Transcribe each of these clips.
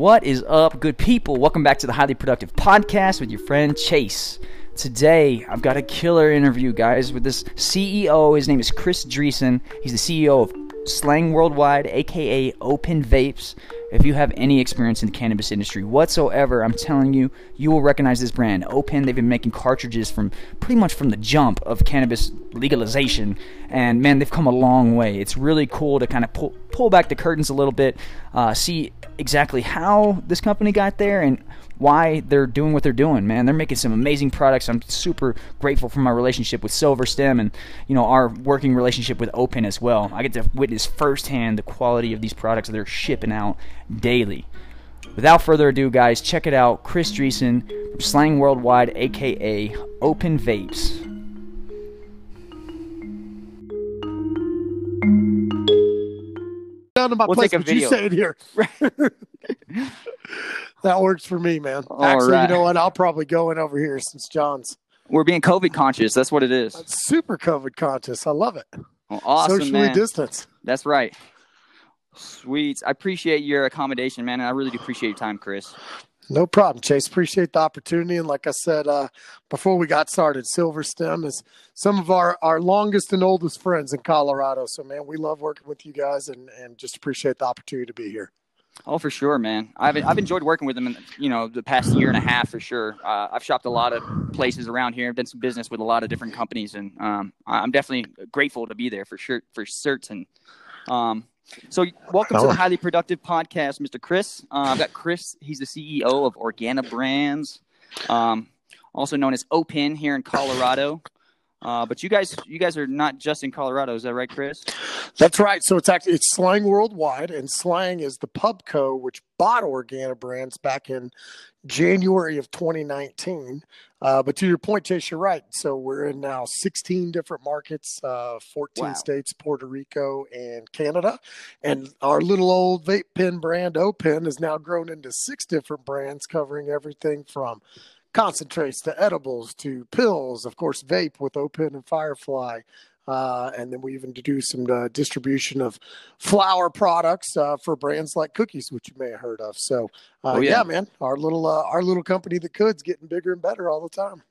What is up, good people? Welcome back to the Highly Productive Podcast with your friend Chase. Today, I've got a killer interview, guys, with this CEO. His name is Chris Driessen. He's the CEO of Slang Worldwide, aka Open Vapes. If you have any experience in the cannabis industry whatsoever, I'm telling you, you will recognize this brand. Open, they've been making cartridges from pretty much from the jump of cannabis legalization, and man, they've come a long way. It's really cool to kind of pull, pull back the curtains a little bit, uh, see exactly how this company got there, and why they're doing what they're doing, man. They're making some amazing products. I'm super grateful for my relationship with Silver Stem and you know our working relationship with Open as well. I get to witness firsthand the quality of these products that they're shipping out daily. Without further ado, guys, check it out. Chris Driessen from Slang Worldwide, aka Open Vapes. Down to my We'll place, take a you video. say here. that works for me, man. All Actually, right. you know what? I'll probably go in over here since John's We're being COVID conscious. That's what it is. super COVID conscious. I love it. Well, awesome, Socially man. distanced. That's right. Sweet. I appreciate your accommodation, man, and I really do appreciate your time, Chris. No problem, Chase. Appreciate the opportunity. And like I said uh, before we got started, Silver Stem is some of our, our longest and oldest friends in Colorado. So, man, we love working with you guys and, and just appreciate the opportunity to be here. Oh, for sure, man. I've I've enjoyed working with them, in, you know, the past year and a half for sure. Uh, I've shopped a lot of places around here. I've done some business with a lot of different companies, and um, I'm definitely grateful to be there for sure, for certain. Um, so, welcome to the highly productive podcast, Mr. Chris. Uh, I've got Chris. He's the CEO of Organa Brands, um, also known as Open here in Colorado. Uh, but you guys, you guys are not just in Colorado, is that right, Chris? That's right. So it's actually it's Slang Worldwide, and Slang is the pubco which bought Organa Brands back in January of 2019. Uh, but to your point, Chase, you're right. So we're in now 16 different markets, uh, 14 Wow. states, Puerto Rico, and Canada. And our little old vape pen brand, Open, has now grown into six different brands covering everything from concentrates to edibles to pills, of course, vape with Open and Firefly. Uh, and then we even do some uh, distribution of flour products uh, for brands like cookies, which you may have heard of. So, uh, Oh, yeah. yeah. man, our little uh, our little company that could's getting bigger and better all the time.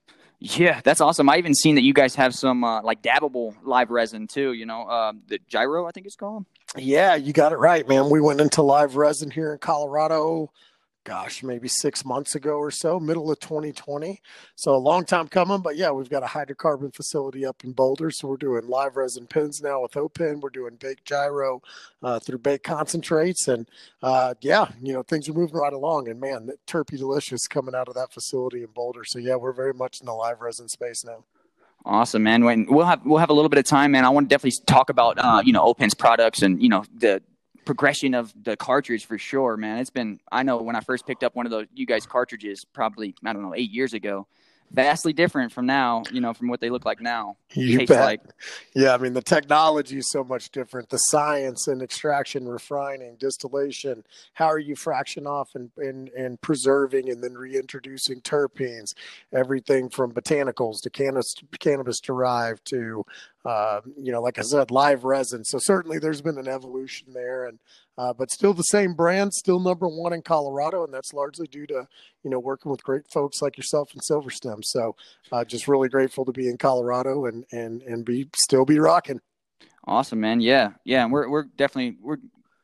Yeah, that's awesome. I even seen that you guys have some uh, like dabbable live resin too. You know, um, the gyro, I think it's called. Yeah, you got it right, man. We went into live resin here in Colorado. Gosh, maybe six months ago or so, middle of 2020. So a long time coming, but yeah, we've got a hydrocarbon facility up in Boulder. So we're doing live resin pins now with Open. We're doing baked gyro uh, through baked concentrates, and uh, yeah, you know things are moving right along. And man, the Terpy Delicious coming out of that facility in Boulder. So yeah, we're very much in the live resin space now. Awesome, man. When we'll have we'll have a little bit of time, man. I want to definitely talk about uh, you know Open's products and you know the progression of the cartridge for sure, man. It's been I know when I first picked up one of those you guys cartridges, probably I don't know eight years ago, vastly different from now. You know from what they look like now. You bet. like Yeah, I mean the technology is so much different. The science and extraction, refining, distillation. How are you fraction off and and, and preserving and then reintroducing terpenes? Everything from botanicals to cannabis cannabis derived to uh, you know, like I said, live resin. So certainly there's been an evolution there, and uh, but still the same brand, still number one in Colorado, and that's largely due to you know working with great folks like yourself and Silver Stem. So uh, just really grateful to be in Colorado and and and be still be rocking. Awesome, man. Yeah, yeah. And we're we're definitely we're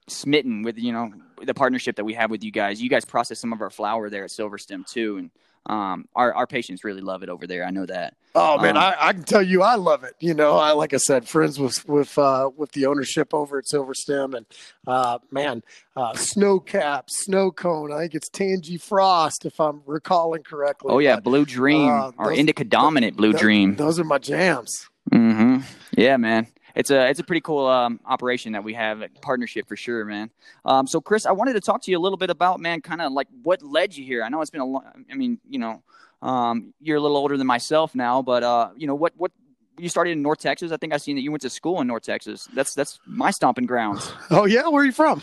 smitten with you know the partnership that we have with you guys. You guys process some of our flour there at Silverstem too, and um, our our patients really love it over there. I know that. Oh man, Um, I, I can tell you, I love it. You know, I like I said, friends with with uh, with the ownership over at Silverstem, and uh, man, uh, snow cap, snow cone. I think it's Tangy Frost, if I'm recalling correctly. Oh yeah, But, Blue Dream uh, or those- Indica Dominant Blue Dream. Those are my jams. Mm-hmm. Yeah, man. It's a it's a pretty cool um, operation that we have partnership for sure, man. Um, so Chris, I wanted to talk to you a little bit about man, kind of like what led you here. I know it's been a long. I mean, you know, um, you're a little older than myself now, but uh, you know what what you started in North Texas. I think I seen that you went to school in North Texas. That's that's my stomping grounds. Oh yeah, where are you from?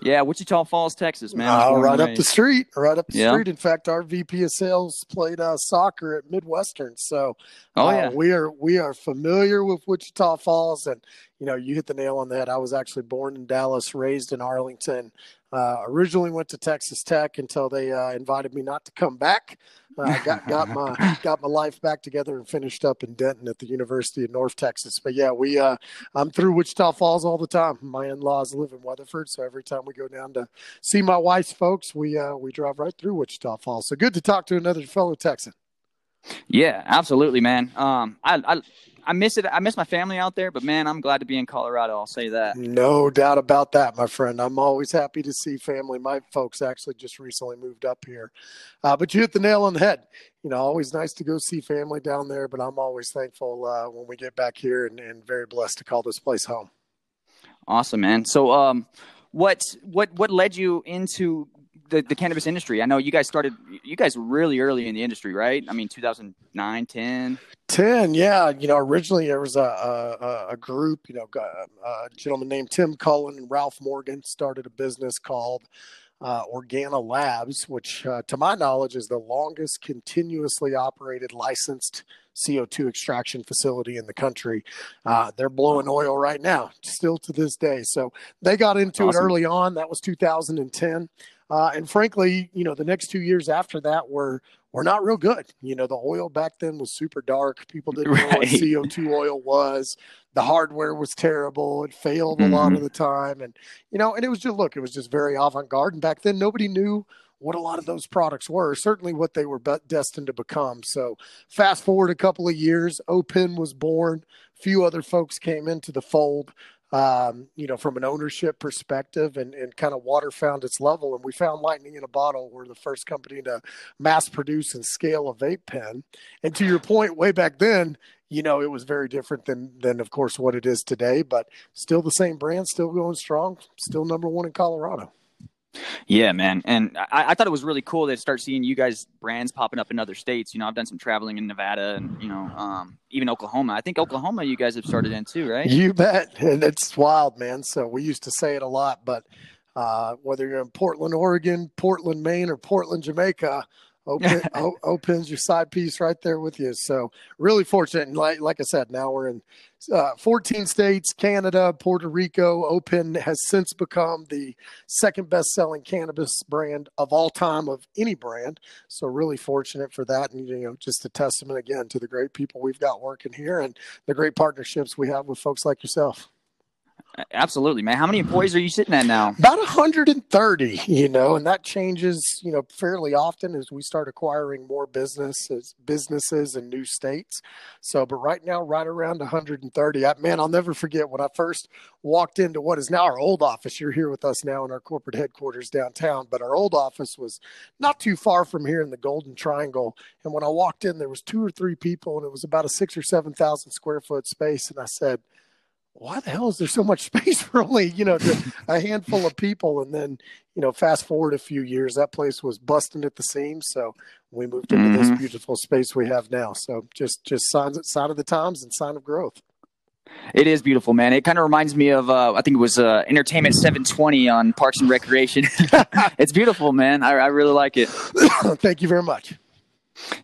Yeah, Wichita Falls, Texas, man. Uh, right up the street, right up the Yeah. street. In fact, our VP of sales played uh, soccer at Midwestern, so Oh uh, yeah. we are we are familiar with Wichita Falls, and you know, you hit the nail on the head. I was actually born in Dallas, raised in Arlington. Uh, originally went to Texas Tech until they uh, invited me not to come back. Uh, got got my got my life back together and finished up in Denton at the University of North Texas. But yeah, we uh, I'm through Wichita Falls all the time. My in-laws live in Weatherford, so every time we go down to see my wife's folks, we uh, we drive right through Wichita Falls. So good to talk to another fellow Texan. Yeah, absolutely, man. Um, I, I I miss it. I miss my family out there, but man, I'm glad to be in Colorado. I'll say that. No doubt about that, my friend. I'm always happy to see family. My folks actually just recently moved up here, uh, but you hit the nail on the head. You know, always nice to go see family down there, but I'm always thankful uh, when we get back here and, and very blessed to call this place home. Awesome, man. So, um, what what what led you into the, the cannabis industry? I know you guys started, you guys really early in the industry, right? I mean, 2009, 10. 10, yeah. You know, originally there was a, a, a group, you know, a gentleman named Tim Cullen and Ralph Morgan started a business called uh, Organa Labs, which, uh, to my knowledge, is the longest continuously operated licensed CO2 extraction facility in the country. Uh, they're blowing oil right now, still to this day. So they got into awesome. it early on. That was 2010. Uh, and frankly, you know, the next two years after that were were not real good. You know, the oil back then was super dark. People didn't right. know what CO2 oil was. The hardware was terrible. It failed mm-hmm. a lot of mm-hmm. the time. And, you know, and it was just, look, it was just very avant garde. And back then, nobody knew what a lot of those products were, certainly what they were destined to become. So, fast forward a couple of years, OPEN was born. A few other folks came into the fold um, you know, from an ownership perspective and, and kind of water found its level. And we found lightning in a bottle. We're the first company to mass produce and scale a vape pen. And to your point, way back then, you know, it was very different than, than of course, what it is today, but still the same brand, still going strong, still number one in Colorado. Yeah, man. And I, I, thought it was really cool to start seeing you guys brands popping up in other states. You know, I've done some traveling in Nevada and, you know, um, even Oklahoma. I think Oklahoma you guys have started in too, right? You bet. And it's wild, man. So we used to say it a lot, but uh, whether you're in Portland, Oregon, Portland, Maine, or Portland, Jamaica, Open's your side piece right there with you. So really fortunate. And like, like I said, now we're in uh, 14 states, Canada, Puerto Rico. Open has since become the second best selling cannabis brand of all time of any brand. So really fortunate for that. And, you know, just a testament again to the great people we've got working here and the great partnerships we have with folks like yourself. Absolutely, man. How many employees are you sitting at now? About 130, you know, and that changes, you know, fairly often as we start acquiring more businesses, businesses in new states. So, but right now, right around 130. I, man, I'll never forget when I first walked into what is now our old office. You're here with us now in our corporate headquarters downtown, but our old office was not too far from here in the Golden Triangle. And when I walked in, there was two or three people, and it was about a six or seven thousand square foot space. And I said, why the hell is there so much space for only you know a handful of people and then you know fast forward a few years that place was busting at the seams so we moved into mm-hmm. this beautiful space we have now so just just signs sign of the times and sign of growth it is beautiful, man. It kind of reminds me of uh, I think it was uh, Entertainment 720 on Parks and Recreation. it's beautiful, man. I, I really like it. Thank you very much.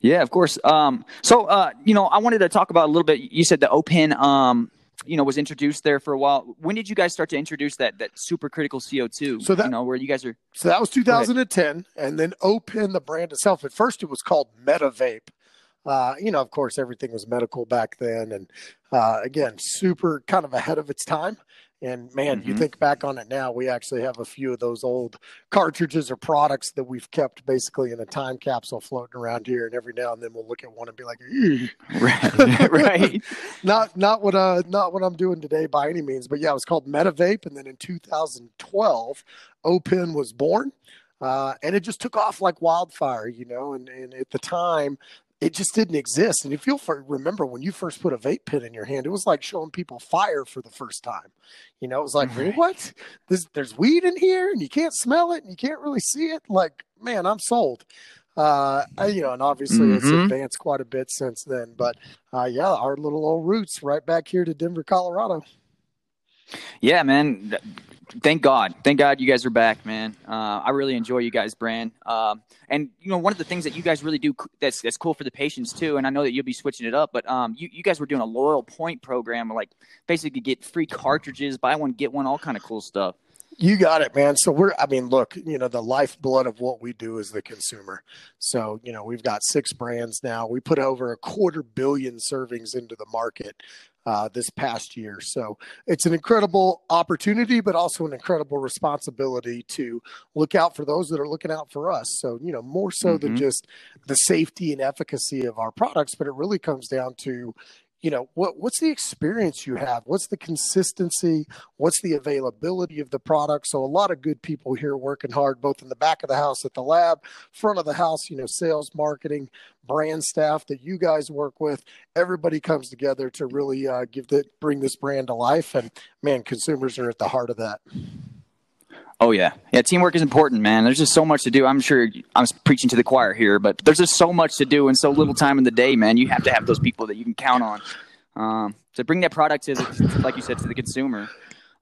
Yeah, of course. Um, so, uh, you know, I wanted to talk about a little bit. You said the open um, you know was introduced there for a while. When did you guys start to introduce that that supercritical CO2? So that you know where you guys are. So that was 2010, and then Open the brand itself. At first, it was called MetaVape. Uh, you know, of course, everything was medical back then, and uh, again, super kind of ahead of its time. And man, mm-hmm. you think back on it now, we actually have a few of those old cartridges or products that we've kept basically in a time capsule floating around here. And every now and then we'll look at one and be like, right, right. not, not what, uh, not what I'm doing today by any means, but yeah, it was called MetaVape. And then in 2012, Open was born. Uh, and it just took off like wildfire, you know. And, and at the time, it just didn't exist. And if you'll remember when you first put a vape pen in your hand, it was like showing people fire for the first time. You know, it was like, right. what? There's, there's weed in here and you can't smell it and you can't really see it. Like, man, I'm sold. Uh, you know, and obviously mm-hmm. it's advanced quite a bit since then. But uh, yeah, our little old roots right back here to Denver, Colorado. Yeah, man thank God, thank God you guys are back, man. Uh, I really enjoy you guys' brand, um, and you know one of the things that you guys really do that's that's cool for the patients too. And I know that you'll be switching it up, but um, you you guys were doing a loyal point program, like basically get free cartridges, buy one get one, all kind of cool stuff. You got it, man. So we're, I mean, look, you know, the lifeblood of what we do is the consumer. So, you know, we've got six brands now. We put over a quarter billion servings into the market uh, this past year. So it's an incredible opportunity, but also an incredible responsibility to look out for those that are looking out for us. So, you know, more so mm-hmm. than just the safety and efficacy of our products, but it really comes down to, you know what what's the experience you have? What's the consistency? What's the availability of the product? So a lot of good people here working hard both in the back of the house at the lab front of the house you know sales marketing brand staff that you guys work with. Everybody comes together to really uh, give the bring this brand to life. And man consumers are at the heart of that Oh yeah, yeah. Teamwork is important, man. There's just so much to do. I'm sure I'm preaching to the choir here, but there's just so much to do and so little time in the day, man. You have to have those people that you can count on um, to bring that product to, the, like you said, to the consumer.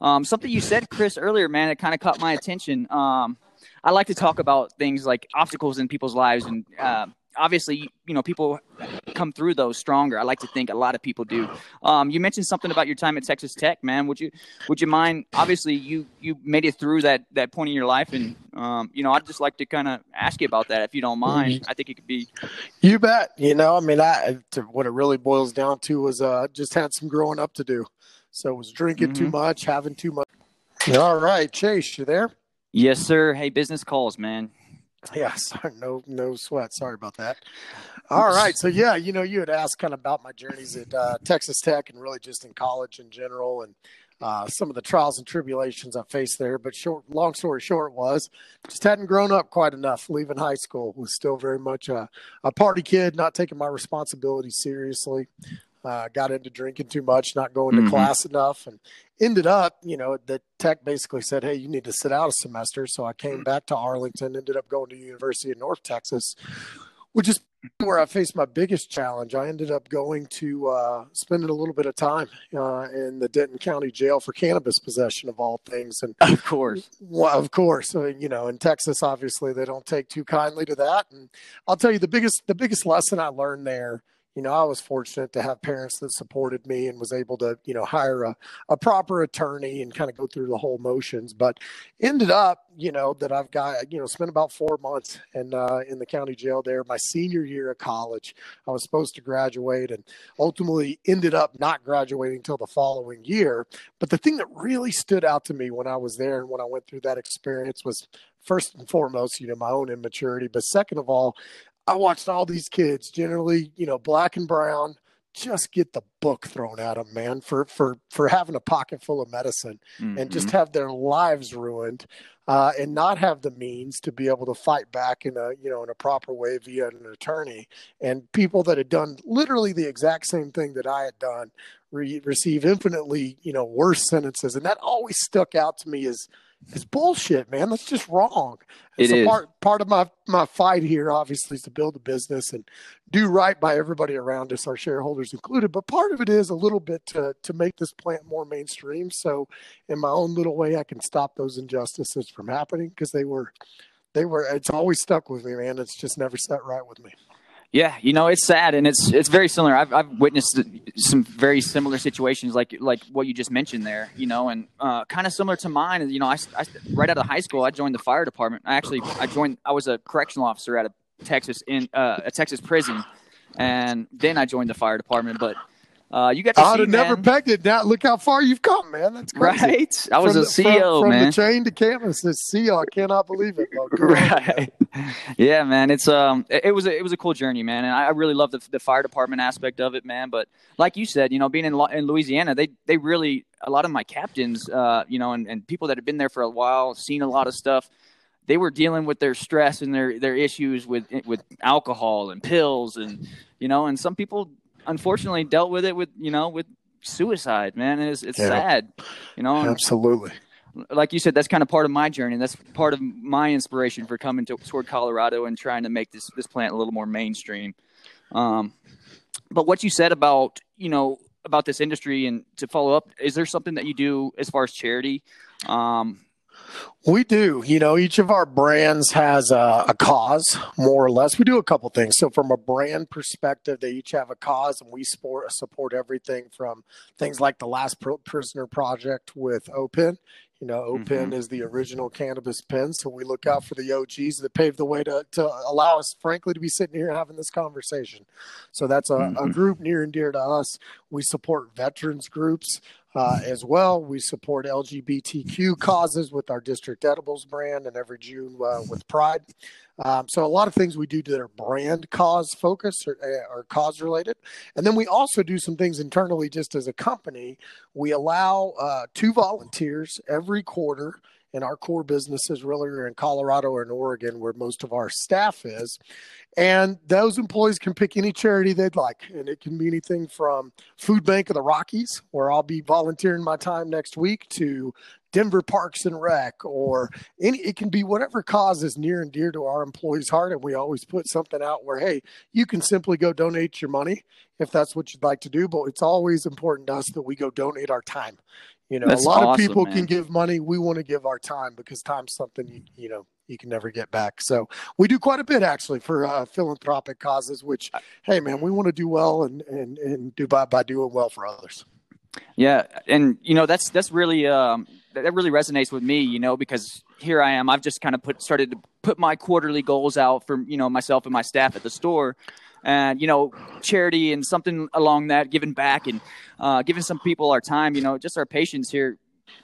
Um, something you said, Chris, earlier, man, it kind of caught my attention. Um, I like to talk about things like obstacles in people's lives and uh, obviously, you know, people come through those stronger. I like to think a lot of people do. Um, you mentioned something about your time at Texas Tech, man. Would you would you mind? Obviously, you you made it through that that point in your life, and um, you know, I'd just like to kind of ask you about that, if you don't mind. I think it could be. You bet. You know, I mean, I what it really boils down to was uh, just had some growing up to do. So was drinking mm-hmm. too much, having too much. All right, Chase, you there? Yes, sir. Hey, business calls, man. Yeah, sorry, no, no sweat. Sorry about that. All right, so yeah, you know, you had asked kind of about my journeys at uh, Texas Tech and really just in college in general, and uh, some of the trials and tribulations I faced there. But short, long story short, was just hadn't grown up quite enough. Leaving high school was still very much a, a party kid, not taking my responsibilities seriously. Uh, got into drinking too much, not going to mm-hmm. class enough, and ended up, you know, the tech basically said, "Hey, you need to sit out a semester." So I came back to Arlington, ended up going to University of North Texas, which is where I faced my biggest challenge. I ended up going to uh, spending a little bit of time uh, in the Denton County Jail for cannabis possession, of all things. And of course, well, of course, uh, you know, in Texas, obviously, they don't take too kindly to that. And I'll tell you the biggest the biggest lesson I learned there you know, I was fortunate to have parents that supported me and was able to, you know, hire a, a proper attorney and kind of go through the whole motions. But ended up, you know, that I've got, you know, spent about four months in uh, in the county jail there. My senior year of college, I was supposed to graduate, and ultimately ended up not graduating until the following year. But the thing that really stood out to me when I was there and when I went through that experience was first and foremost, you know, my own immaturity, but second of all, I watched all these kids, generally, you know, black and brown, just get the book thrown at them, man, for for for having a pocket full of medicine mm-hmm. and just mm-hmm. have their lives ruined, uh, and not have the means to be able to fight back in a you know in a proper way via an attorney. And people that had done literally the exact same thing that I had done re- receive infinitely you know worse sentences, and that always stuck out to me as it's bullshit, man. That's just wrong. It's it is. part part of my my fight here, obviously, is to build a business and do right by everybody around us, our shareholders included. But part of it is a little bit to to make this plant more mainstream. So, in my own little way, I can stop those injustices from happening because they were they were. It's always stuck with me, man. It's just never set right with me. Yeah, you know it's sad and it's it's very similar. I've I've witnessed some very similar situations like like what you just mentioned there. You know, and uh, kind of similar to mine. You know, I, I right out of high school I joined the fire department. I actually I joined I was a correctional officer at a Texas in uh, a Texas prison, and then I joined the fire department. But uh, you got to see that. I'd have never pegged it. Now look how far you've come, man. That's crazy. right. I was from a the, CO, from, from the chain to canvas. This CO, I cannot believe it. right. yeah, man. It's um, it, it, was a, it was a cool journey, man, and I, I really love the, the fire department aspect of it, man. But like you said, you know, being in in Louisiana, they they really a lot of my captains, uh, you know, and, and people that have been there for a while, seen a lot of stuff they were dealing with their stress and their their issues with with alcohol and pills and you know and some people unfortunately dealt with it with you know with suicide man it's, it's yeah. sad you know absolutely like you said that's kind of part of my journey that's part of my inspiration for coming to, toward colorado and trying to make this this plant a little more mainstream um, but what you said about you know about this industry and to follow up, is there something that you do as far as charity? Um, we do. You know, each of our brands has a, a, cause, more or less. We do a couple things. So, from a brand perspective, they each have a cause, and we support, support everything from things like the Last Prisoner Project with OPEN. You know, OPEN mm-hmm. is the original cannabis pen. So, we look out for the OGs that paved the way to, to allow us, frankly, to be sitting here having this conversation. So, that's a, mm-hmm. a group near and dear to us. We support veterans groups uh, as well. We support LGBTQ causes with our District Edibles brand and every June uh, with Pride. Um, so a lot of things we do that are brand cause focused or, uh, or, cause related, and then we also do some things internally just as a company. We allow uh, two volunteers every quarter and our core businesses really are in Colorado or in Oregon, where most of our staff is. And those employees can pick any charity they'd like. And it can be anything from Food Bank of the Rockies, where I'll be volunteering my time next week, to Denver Parks and Rec, or any, it can be whatever cause is near and dear to our employees' heart. And we always put something out where, hey, you can simply go donate your money if that's what you'd like to do. But it's always important to us that we go donate our time. You know, That's a lot awesome, of people man. can give money. We want to give our time because time's something you you know you can never get back. So we do quite a bit actually for uh, philanthropic causes. Which, hey man, we want to do well and and and do by by doing well for others. Yeah, and you know that's that's really um, that really resonates with me. You know because here I am. I've just kind of put started to put my quarterly goals out for you know myself and my staff at the store and you know charity and something along that giving back and uh, giving some people our time you know just our patience here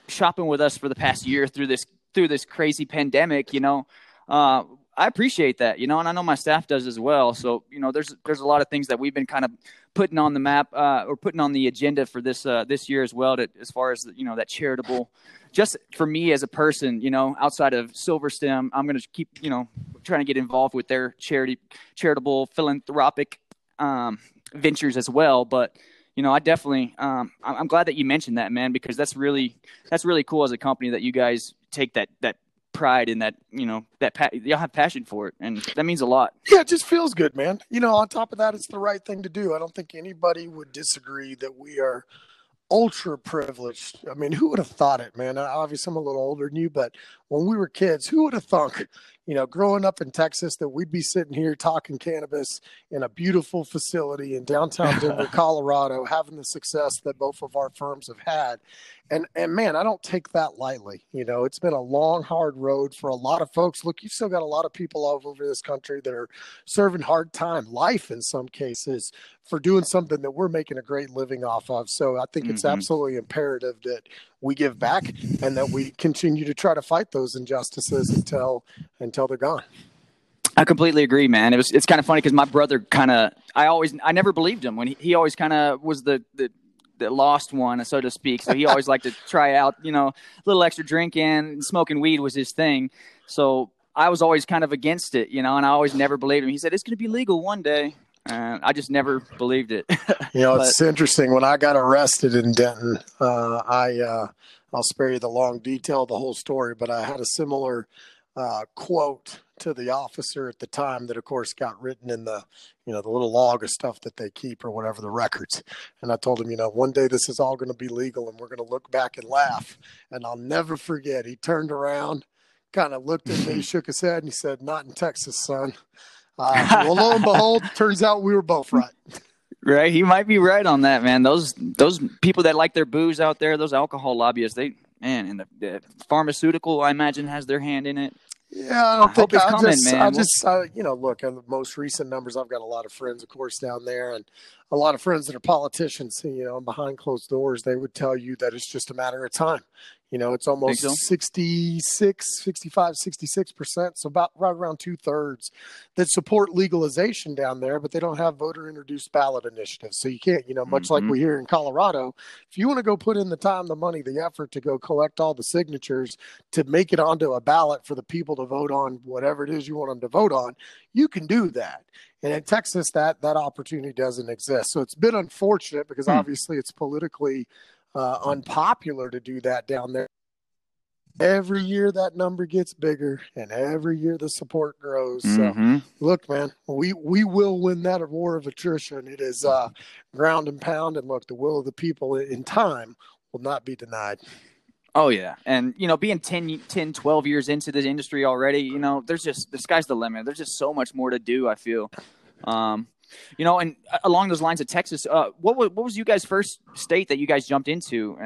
shopping with us for the past year through this through this crazy pandemic you know uh, I appreciate that, you know, and I know my staff does as well. So, you know, there's there's a lot of things that we've been kind of putting on the map uh, or putting on the agenda for this uh, this year as well. To, as far as you know, that charitable, just for me as a person, you know, outside of Silverstem, I'm going to keep, you know, trying to get involved with their charity, charitable, philanthropic um, ventures as well. But you know, I definitely, um, I'm glad that you mentioned that, man, because that's really that's really cool as a company that you guys take that that pride in that you know that pa- y'all have passion for it and that means a lot. Yeah it just feels good man. You know on top of that it's the right thing to do. I don't think anybody would disagree that we are ultra privileged i mean who would have thought it man? Obviously i'm a little older than you but when we were kids who would have thunk you know, growing up in Texas, that we'd be sitting here talking cannabis in a beautiful facility in downtown Denver, Colorado, having the success that both of our firms have had. And and man, I don't take that lightly. You know, it's been a long, hard road for a lot of folks. Look, you've still got a lot of people all over this country that are serving hard time, life in some cases, for doing something that we're making a great living off of. So I think mm-hmm. it's absolutely imperative that we give back and that we continue to try to fight those injustices until until they're gone. I completely agree, man. It was it's kind of funny because my brother kind of I always I never believed him when he, he always kind of was the, the the lost one, so to speak. So he always liked to try out, you know, a little extra drinking and smoking weed was his thing. So I was always kind of against it, you know, and I always never believed him. He said it's going to be legal one day. And I just never believed it. you know, it's interesting. When I got arrested in Denton, uh, I uh, I'll spare you the long detail of the whole story, but I had a similar uh, quote to the officer at the time that, of course, got written in the you know the little log of stuff that they keep or whatever the records. And I told him, you know, one day this is all going to be legal, and we're going to look back and laugh. And I'll never forget. He turned around, kind of looked at me, shook his head, and he said, "Not in Texas, son." Uh, well, lo and behold, turns out we were both right. Right, he might be right on that, man. Those those people that like their booze out there, those alcohol lobbyists, they man, and the, the pharmaceutical, I imagine, has their hand in it. Yeah, I don't I think I coming, just, man. I just, uh, you know, look at the most recent numbers. I've got a lot of friends, of course, down there, and a lot of friends that are politicians. You know, behind closed doors, they would tell you that it's just a matter of time. You know, it's almost so? 66, 65, 66%. So about right around two thirds that support legalization down there, but they don't have voter introduced ballot initiatives. So you can't, you know, much mm-hmm. like we hear in Colorado, if you want to go put in the time, the money, the effort to go collect all the signatures to make it onto a ballot for the people to vote on whatever it is you want them to vote on, you can do that. And in Texas, that that opportunity doesn't exist. So it's been unfortunate because hmm. obviously it's politically uh, unpopular to do that down there. every year that number gets bigger and every year the support grows. Mhm. So look, man, we we will win that war of attrition. It is uh ground and pound and look, the will of the people in time will not be denied. Oh yeah, and you know, being 10, 10, 12 years into this industry already, you know, there's just the sky's the limit. There's just so much more to do. I feel, um, you know, and uh, along those lines of Texas, uh, what was what was you guys' first state that you guys jumped into?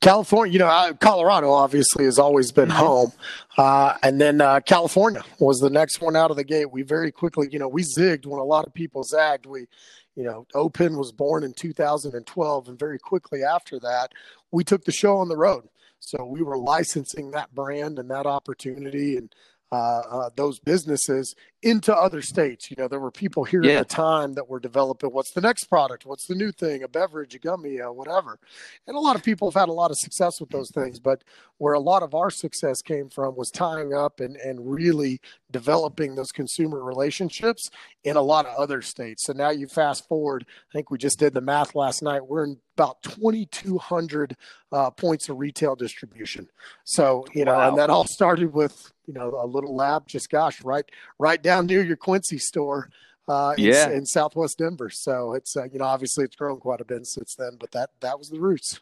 California, you know, uh, Colorado obviously has always been Mhm. home. Uh, and then uh, California was the next one out of the gate. We very quickly, you know, we zigged when a lot of people zagged. We, you know, Open was born in 2012, and very quickly after that, we took the show on the road. So we were licensing that brand and that opportunity and uh, uh, those businesses into other states. You know, there were people here Yeah. at the time that were developing what's the next product, what's the new thing, a beverage, a gummy, uh, whatever. And a lot of people have had a lot of success with those things, but where a lot of our success came from was tying up and, and really developing those consumer relationships in a lot of other states. So now you fast forward, I think we just did the math last night. We're in about 2,200 uh, points of retail distribution. So, you know, Wow. and that all started with, you know, a little lab, just gosh, right, right down near your Quincy store. Uh, in, Yeah. in Southwest Denver. So it's, uh, you know, obviously it's grown quite a bit since then, but that, that was the roots.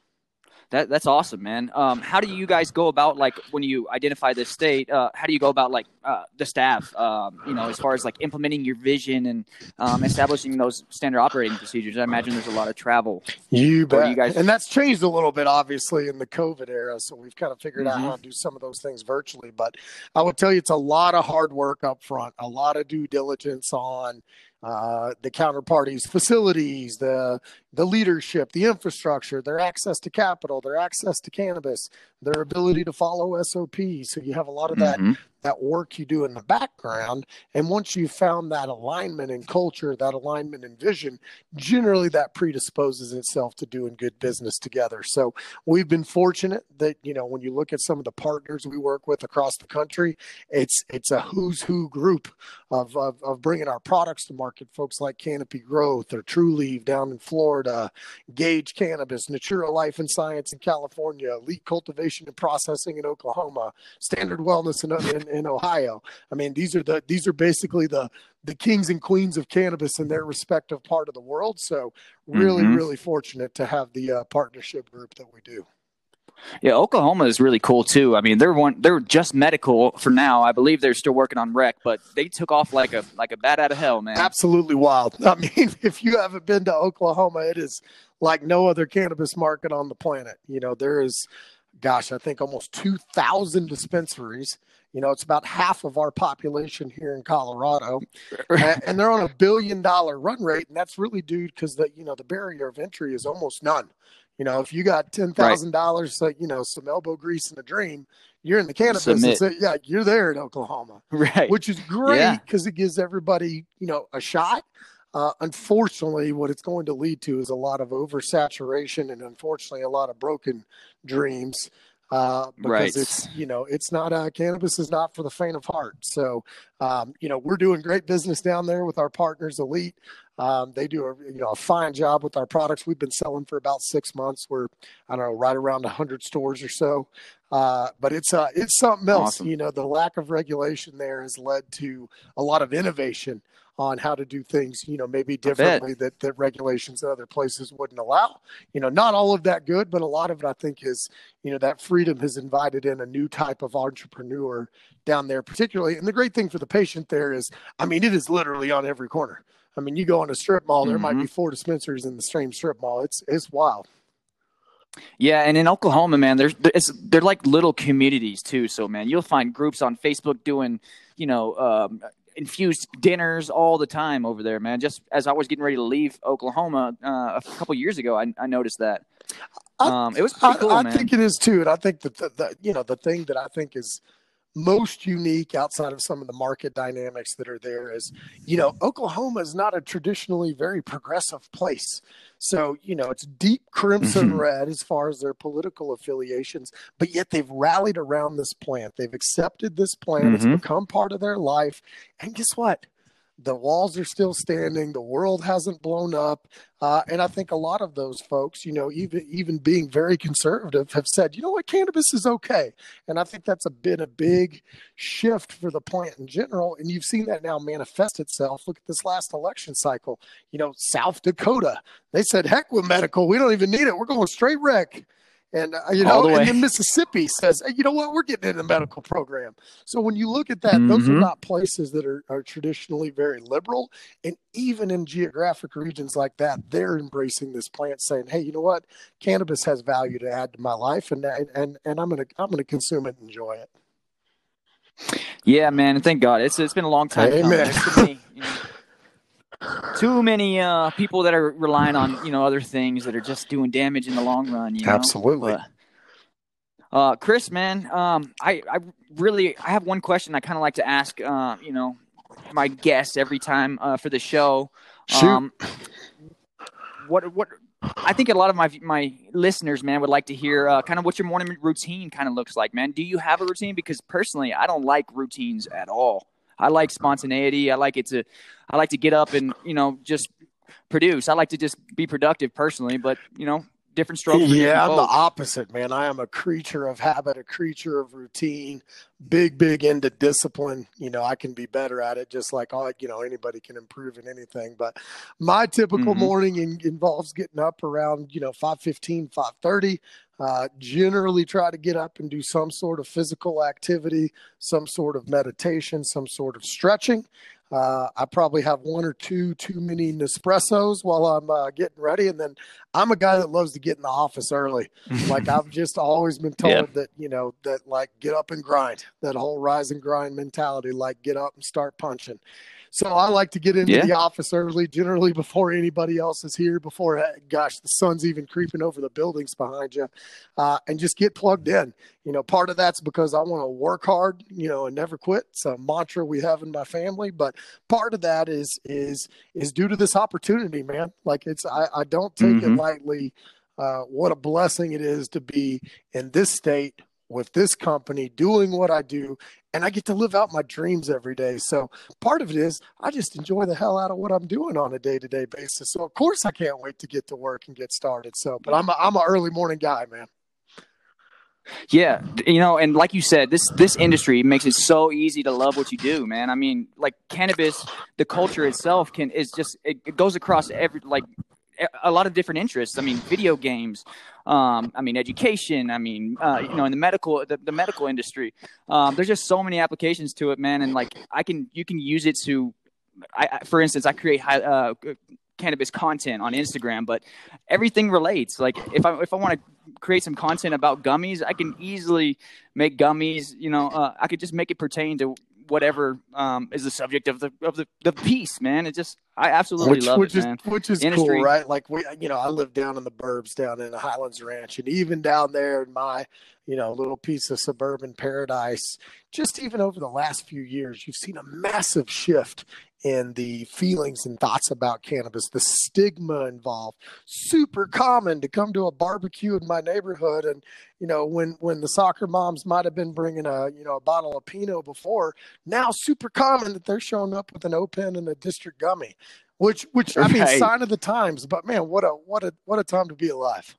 That that's awesome, man. Um, how do you guys go about like when you identify this state? Uh, how do you go about like uh, the staff? Um, you know, as far as like implementing your vision and um, establishing those standard operating procedures. I imagine there's a lot of travel. You bet. you guys- and that's changed a little bit, obviously, in the COVID era. So we've kind of figured out Mhm. how to do some of those things virtually. But I will tell you, it's a lot of hard work up front, a lot of due diligence on uh, the counterparties' facilities, the the leadership, the infrastructure, their access to capital, their access to cannabis, their ability to follow SOPs. So you have a lot of that Mhm. that work you do in the background. And once you've found that alignment in culture, that alignment in vision, generally that predisposes itself to doing good business together. So we've been fortunate that, you know, when you look at some of the partners we work with across the country, it's it's a who's who group of, of, of bringing our products to market. Folks like Canopy Growth or Trulieve down in Florida, Gage Cannabis, Natura Life and Science in California, Elite Cultivation and Processing in Oklahoma, Standard Wellness in, in, in Ohio. I mean, these are the these are basically the the kings and queens of cannabis in their respective part of the world. So really, Mhm. really fortunate to have the uh, partnership group that we do. Yeah, Oklahoma is really cool too. I mean, they're one they're just medical for now. I believe they're still working on rec, but they took off like a like a bat out of hell, man. Absolutely wild. I mean, if you haven't been to Oklahoma, it is like no other cannabis market on the planet. You know, there is, gosh, I think almost 2,000 dispensaries. You know, it's about half of our population here in Colorado, and, and they're on a billion dollar run rate, and that's really due because the you know the barrier of entry is almost none. You know, if you got ten thousand dollars, like you know, some elbow grease and a dream, you're in the cannabis Submit. business. Yeah, you're there in Oklahoma right. which is great Yeah. because it gives everybody you know a shot uh, unfortunately what it's going to lead to is a lot of oversaturation and unfortunately a lot of broken dreams uh, because Right. it's you know it's not uh, cannabis is not for the faint of heart so um, you know we're doing great business down there with our partners elite um, they do a you know a fine job with our products we've been selling for about six months we're i don't know right around 100 stores or so uh, but it's uh, it's something else. Awesome. You know, the lack of regulation there has led to a lot of innovation on how to do things. You know, maybe differently that that regulations in other places wouldn't allow. You know, not all of that good, but a lot of it I think is you know that freedom has invited in a new type of entrepreneur down there, particularly. And the great thing for the patient there is, I mean, it is literally on every corner. I mean, you go on a strip mall, there might be four dispensaries in the same strip mall. It's it's wild. Yeah, and in Oklahoma, man, there's they're like little communities too. So, man, you'll find groups on Facebook doing, you know, um, infused dinners all the time over there, man. Just as I was getting ready to leave Oklahoma uh, a couple years ago, I, I noticed that. I- Um, it was I, cool, I think it is too, and I think that the, the you know the thing that I think is most unique outside of some of the market dynamics that are there is you know Oklahoma is not a traditionally very progressive place. So you know it's deep crimson Mhm. red as far as their political affiliations, but yet they've rallied around this plant. They've accepted this plant. It's Mhm. become part of their life, and guess what? The walls are still standing. The world hasn't blown up. Uh, and I think a lot of those folks, you know, even even being very conservative, have said, you know what, cannabis is okay. And I think that's a been a big shift for the plant in general. And you've seen that now manifest itself. Look at this last election cycle. You know, South Dakota, they said, heck with medical. We don't even need it. We're going straight rec. And uh, you know, and then Mississippi says, hey, you know what, we're getting in the medical program. So when you look at that, mm-hmm. those are mm-hmm. not places that are, are traditionally very liberal. And even in geographic regions like that, they're embracing this plant, saying, hey, you know what, cannabis has value to add to my life, and and and I'm gonna I'm gonna consume it and enjoy it. Yeah, man, thank God, it's it's been a long time. Amen. Coming, you know, too many uh, people that are relying on you know other things that are just doing damage in the long run. You know? Absolutely. But, uh, Chris, man, um, I, I really I have one question I kind of like to ask. Uh, you know, my guests every time uh, for the show. Shoot. Um, what what I think a lot of my my listeners, man, would like to hear uh, kind of what your morning routine kind of looks like, man. Do you have a routine? Because personally, I don't like routines at all. I like spontaneity. I like it to, I like to get up and you know just produce. I like to just be productive personally, but you know different strokes. Yeah, I'm the opposite, man. I am a creature of habit, a creature of routine, big, big into discipline. You know, I can be better at it, just like all, you know, anybody can improve in anything. But my typical mm-hmm. morning in, involves getting up around, you know, 5.15, 5.30. Uh, generally try to get up and do some sort of physical activity, some sort of meditation, some sort of stretching. Uh, I probably have one or two too many Nespressos while I'm uh, getting ready, and then I'm a guy that loves to get in the office early. like I've just always been told yeah. that you know that like get up and grind, that whole rise and grind mentality, like get up and start punching. So I like to get into yeah. the office early, generally before anybody else is here, before, uh, gosh, the sun's even creeping over the buildings behind you, uh, and just get plugged in. You know, part of that's because I want to work hard, you know, and never quit. It's a mantra we have in my family, but part of that is is is due to this opportunity, man. Like it's I, I don't take mm-hmm. it lightly. Uh, what a blessing it is to be in this state with this company doing what I do and I get to live out my dreams every day. So part of it is I just enjoy the hell out of what I'm doing on a day to day basis. So of course I can't wait to get to work and get started. So, but I'm a, I'm an early morning guy, man. Yeah, you know, and like you said, this this industry makes it so easy to love what you do, man. I mean, like cannabis, the culture itself can is just it, it goes across every like a lot of different interests. I mean, video games. Um, I mean, education. I mean, uh, you know, in the medical, the, the medical industry. Um, there's just so many applications to it, man. And like, I can, you can use it to, I, for instance, I create high, uh, cannabis content on Instagram, but everything relates. Like, if I if I want to create some content about gummies, I can easily make gummies. You know, uh, I could just make it pertain to whatever um, is the subject of the of the, the piece, man. It just I absolutely which, love which it, is, man. Which is Industry. cool, right? Like we, you know, I live down in the burbs, down in the Highlands Ranch, and even down there in my, you know, little piece of suburban paradise, just even over the last few years, you've seen a massive shift and the feelings and thoughts about cannabis, the stigma involved. Super common to come to a barbecue in my neighborhood, and you know when when the soccer moms might have been bringing a you know a bottle of Pinot before, now super common that they're showing up with an open and a district gummy, which which. I mean sign of the times. But man, what a what a what a time to be alive.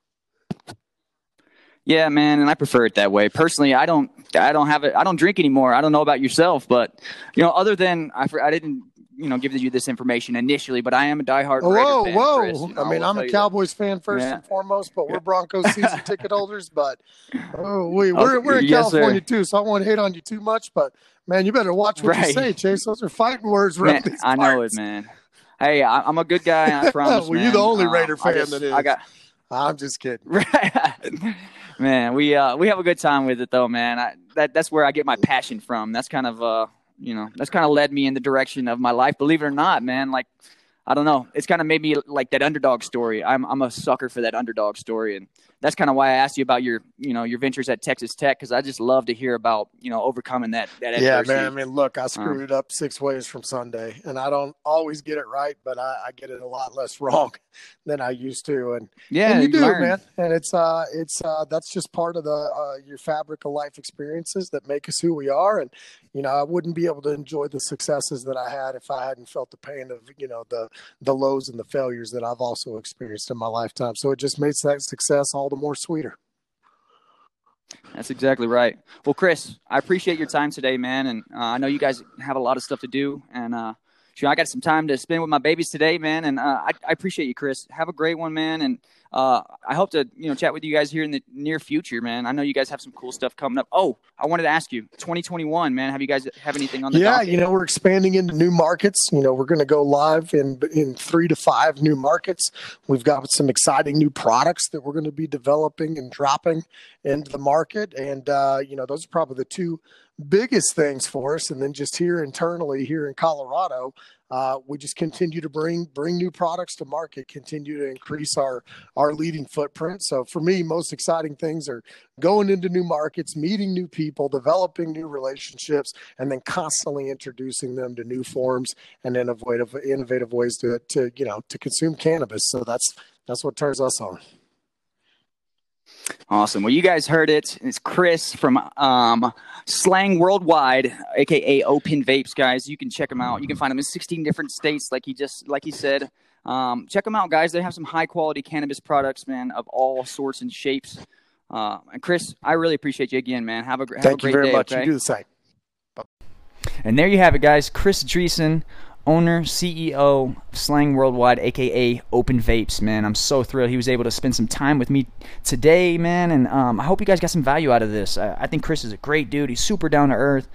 Yeah, man, and I prefer it that way. Personally, I don't, I don't have it. I don't drink anymore. I don't know about yourself, but you know, other than I, I didn't you know give you this information initially, but I am a diehard. Whoa, fan, whoa! Chris, you know, I mean, I'm a Cowboys that. fan first yeah. and foremost, but we're Broncos season ticket holders. But oh, we we're we're in yes, California sir. too, so I won't hate on you too much. But man, you better watch what right. you say, Chase. Those are fighting words man, I know it, man. Hey, I, am a good guy. I promise. well, man. you're the only um, Raider fan just, that is. I got. I'm just kidding. man, we uh we have a good time with it though, man. I, that that's where I get my passion from. That's kind of uh you know, that's kind of led me in the direction of my life. Believe it or not, man, like I don't know, it's kind of made me like that underdog story. I'm I'm a sucker for that underdog story, and that's kind of why I asked you about your you know your ventures at Texas Tech because I just love to hear about you know overcoming that that yeah man I mean look I screwed um, it up six ways from Sunday and I don't always get it right but I, I get it a lot less wrong than I used to and yeah and you, you do learn. man and it's uh it's uh that's just part of the uh, your fabric of life experiences that make us who we are and you know I wouldn't be able to enjoy the successes that I had if I hadn't felt the pain of you know the the lows and the failures that I've also experienced in my lifetime so it just makes that success all the more sweeter. That's exactly right. Well, Chris, I appreciate your time today, man, and uh, I know you guys have a lot of stuff to do, and uh, sure, I got some time to spend with my babies today, man, and uh, I, I, appreciate you, Chris. Have a great one, man, and uh, I hope to you know chat with you guys here in the near future, man. I know you guys have some cool stuff coming up. Oh, I wanted to ask you, 2021, man. Have you guys have anything on the? Yeah, docket? you know we're expanding into new markets. You know we're going to go live in in three to five new markets. We've got some exciting new products that we're going to be developing and dropping into the market, and uh, you know those are probably the two biggest things for us. And then just here internally, here in Colorado, uh, we just continue to bring bring new products to market, continue to increase our our leading footprint. So for me, most exciting things are going into new markets, meeting new people, developing new relationships, and then constantly introducing them to new forms and innovative innovative ways to to you know to consume cannabis. So that's that's what turns us on. Awesome. Well, you guys heard it. It's Chris from um, Slang Worldwide, aka Open Vapes, guys. You can check them out. You can find them in 16 different states, like he just like he said. Um, check them out, guys. They have some high quality cannabis products, man, of all sorts and shapes. Uh, and Chris, I really appreciate you again, man. Have a, have Thank a great you very day, much. Okay? You do the same. And there you have it, guys. Chris Driessen owner, CEO Slang Worldwide, aka Open Vapes, man. I'm so thrilled he was able to spend some time with me today, man. And um, I hope you guys got some value out of this. I, I think Chris is a great dude. He's super down to earth.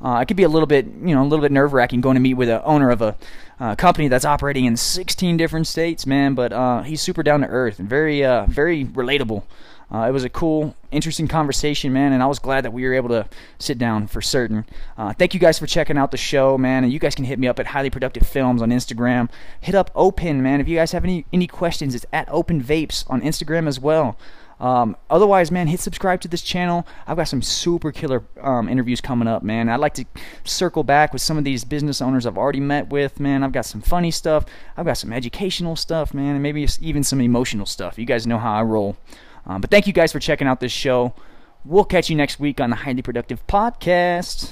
Uh, it could be a little bit, you know, a little bit nerve wracking going to meet with the owner of a uh, company that's operating in 16 different states, man. But uh, he's super down to earth and very, uh, very relatable. Uh, it was a cool, interesting conversation, man, and I was glad that we were able to sit down for certain. Uh, thank you guys for checking out the show, man, and you guys can hit me up at Highly Productive Films on Instagram. Hit up Open, man, if you guys have any any questions. It's at Open Vapes on Instagram as well. Um, otherwise, man, hit subscribe to this channel. I've got some super killer um, interviews coming up, man. I'd like to circle back with some of these business owners I've already met with, man. I've got some funny stuff. I've got some educational stuff, man, and maybe even some emotional stuff. You guys know how I roll. Um, but thank you guys for checking out this show. We'll catch you next week on the Highly Productive Podcast.